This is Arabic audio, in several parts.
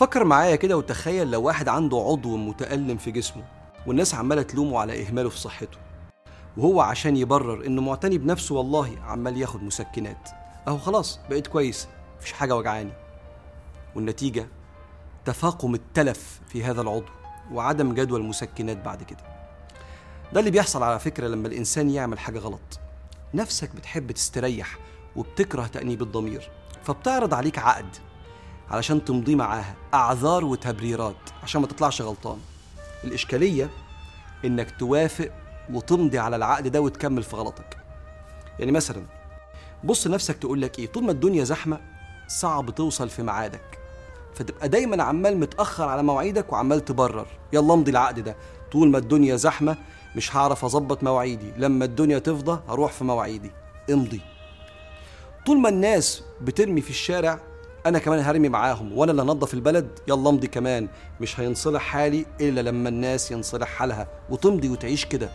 فكر معايا كده وتخيل لو واحد عنده عضو متألم في جسمه والناس عمالة تلومه على إهماله في صحته. وهو عشان يبرر إنه معتني بنفسه والله عمال ياخد مسكنات. أهو خلاص بقيت كويس مفيش حاجة وجعاني. والنتيجة تفاقم التلف في هذا العضو وعدم جدوى المسكنات بعد كده. ده اللي بيحصل على فكرة لما الإنسان يعمل حاجة غلط. نفسك بتحب تستريح وبتكره تأنيب الضمير فبتعرض عليك عقد. علشان تمضي معاها أعذار وتبريرات عشان ما تطلعش غلطان. الإشكالية إنك توافق وتمضي على العقد ده وتكمل في غلطك. يعني مثلا بص نفسك تقول لك إيه طول ما الدنيا زحمة صعب توصل في ميعادك. فتبقى دايما عمال متأخر على مواعيدك وعمال تبرر. يلا امضي العقد ده. طول ما الدنيا زحمة مش هعرف أظبط مواعيدي. لما الدنيا تفضى هروح في مواعيدي. امضي. طول ما الناس بترمي في الشارع أنا كمان هرمي معاهم وأنا اللي انضف البلد يلا امضي كمان. مش هينصلح حالي إلا لما الناس ينصلح حالها وتمضي وتعيش كده.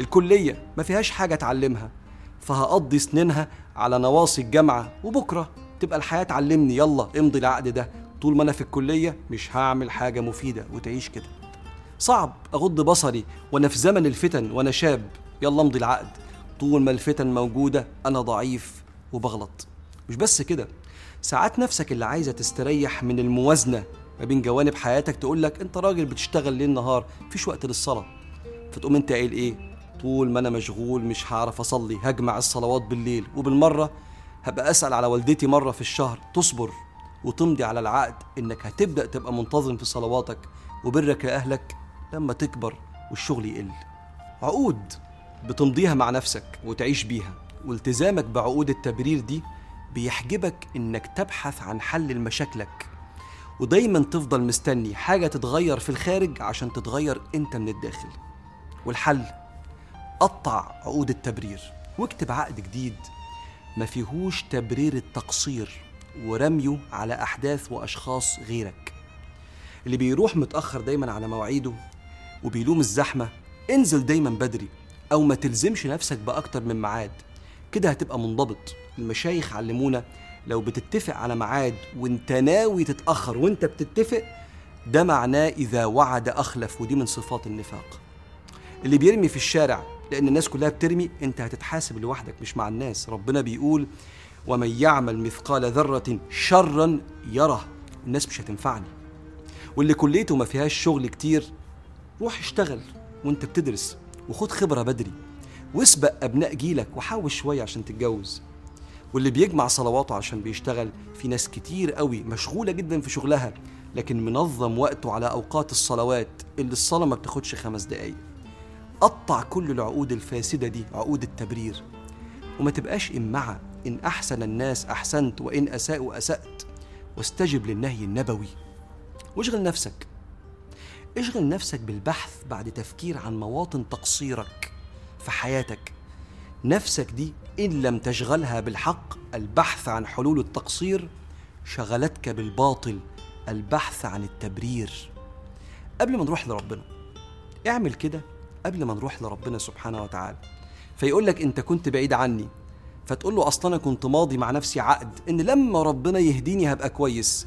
الكلية ما فيهاش حاجة أتعلمها فهقضي سنينها على نواصي الجامعة وبكرة تبقى الحياة تعلمني. يلا امضي العقد ده. طول ما أنا في الكلية مش هعمل حاجة مفيدة وتعيش كده. صعب أغض بصري وأنا في زمن الفتن وأنا شاب. يلا امضي العقد. طول ما الفتن موجودة أنا ضعيف وبغلط. مش بس كده ساعات نفسك اللي عايزة تستريح من الموازنة ما بين جوانب حياتك تقول لك أنت راجل بتشتغل ليل نهار مفيش وقت للصلاة. فتقوم أنت قايل إيه؟ طول ما أنا مشغول مش هعرف أصلي هجمع الصلوات بالليل. وبالمرة هبقى أسأل على والدتي مرة في الشهر تصبر وتمضي على العقد إنك هتبدأ تبقى منتظم في صلواتك وبرك لأهلك لما تكبر والشغل يقل. عقود بتمضيها مع نفسك وتعيش بيها. والتزامك بعقود التبرير دي بيحجبك إنك تبحث عن حل لمشاكلك. ودايما تفضل مستني حاجة تتغير في الخارج عشان تتغير أنت من الداخل. والحل قطع عقود التبرير واكتب عقد جديد. ما فيهوش تبرير التقصير ورميه على أحداث وأشخاص غيرك. اللي بيروح متأخر دايما على مواعيده وبيلوم الزحمة انزل دايما بدري أو ما تلزمش نفسك بأكتر من ميعاد. كده هتبقى منضبط. المشايخ علمونا لو بتتفق على ميعاد وانت ناوي تتأخر وانت بتتفق ده معناه إذا وعد أخلف ودي من صفات النفاق. اللي بيرمي في الشارع لأن الناس كلها بترمي انت هتتحاسب لوحدك مش مع الناس. ربنا بيقول ومن يعمل مثقال ذرة شرا يره. الناس مش هتنفعني. واللي كليته ما فيهاش شغل كتير روح اشتغل وانت بتدرس وخد خبرة بدري. واسبق أبناء جيلك وحوش شوية عشان تتجوز. واللي بيجمع صلواته عشان بيشتغل في ناس كتير قوي مشغولة جدا في شغلها لكن منظم وقته على أوقات الصلوات اللي الصلاة ما بتاخدش خمس دقايق. قطع كل العقود الفاسدة دي عقود التبرير. وما تبقاش إمعة إن أحسن الناس أحسنت وإن أساءوا أسأت. واستجب للنهي النبوي. واشغل نفسك. اشغل نفسك بالبحث بعد تفكير عن مواطن تقصيرك. في حياتك. نفسك دي إن لم تشغلها بالحق البحث عن حلول التقصير شغلتك بالباطل البحث عن التبرير. قبل ما نروح لربنا اعمل كده قبل ما نروح لربنا سبحانه وتعالى. فيقول لك أنت كنت بعيد عني فتقول له أصلا أنا كنت ماضي مع نفسي عقد إن لما ربنا يهديني هبقى كويس.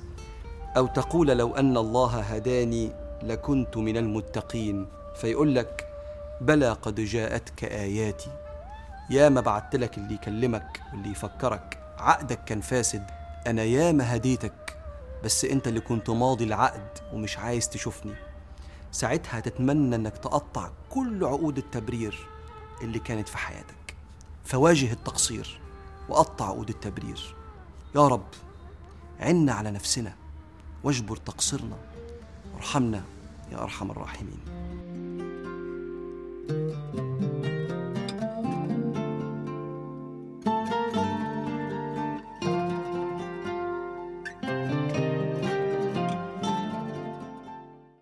أو تقول لو أن الله هداني لكنت من المتقين. فيقول لك بلى قد جاءتك آياتي. ياما بعت لك اللي يكلمك واللي يفكرك. عقدك كان فاسد أنا ياما هديتك. بس أنت اللي كنت ماضي العقد ومش عايز تشوفني. ساعتها تتمنى إنك تقطع كل عقود التبرير اللي كانت في حياتك. فواجه التقصير وقطع عقود التبرير. يا رب عنا على نفسنا واجبر تقصيرنا. وارحمنا يا أرحم الراحمين.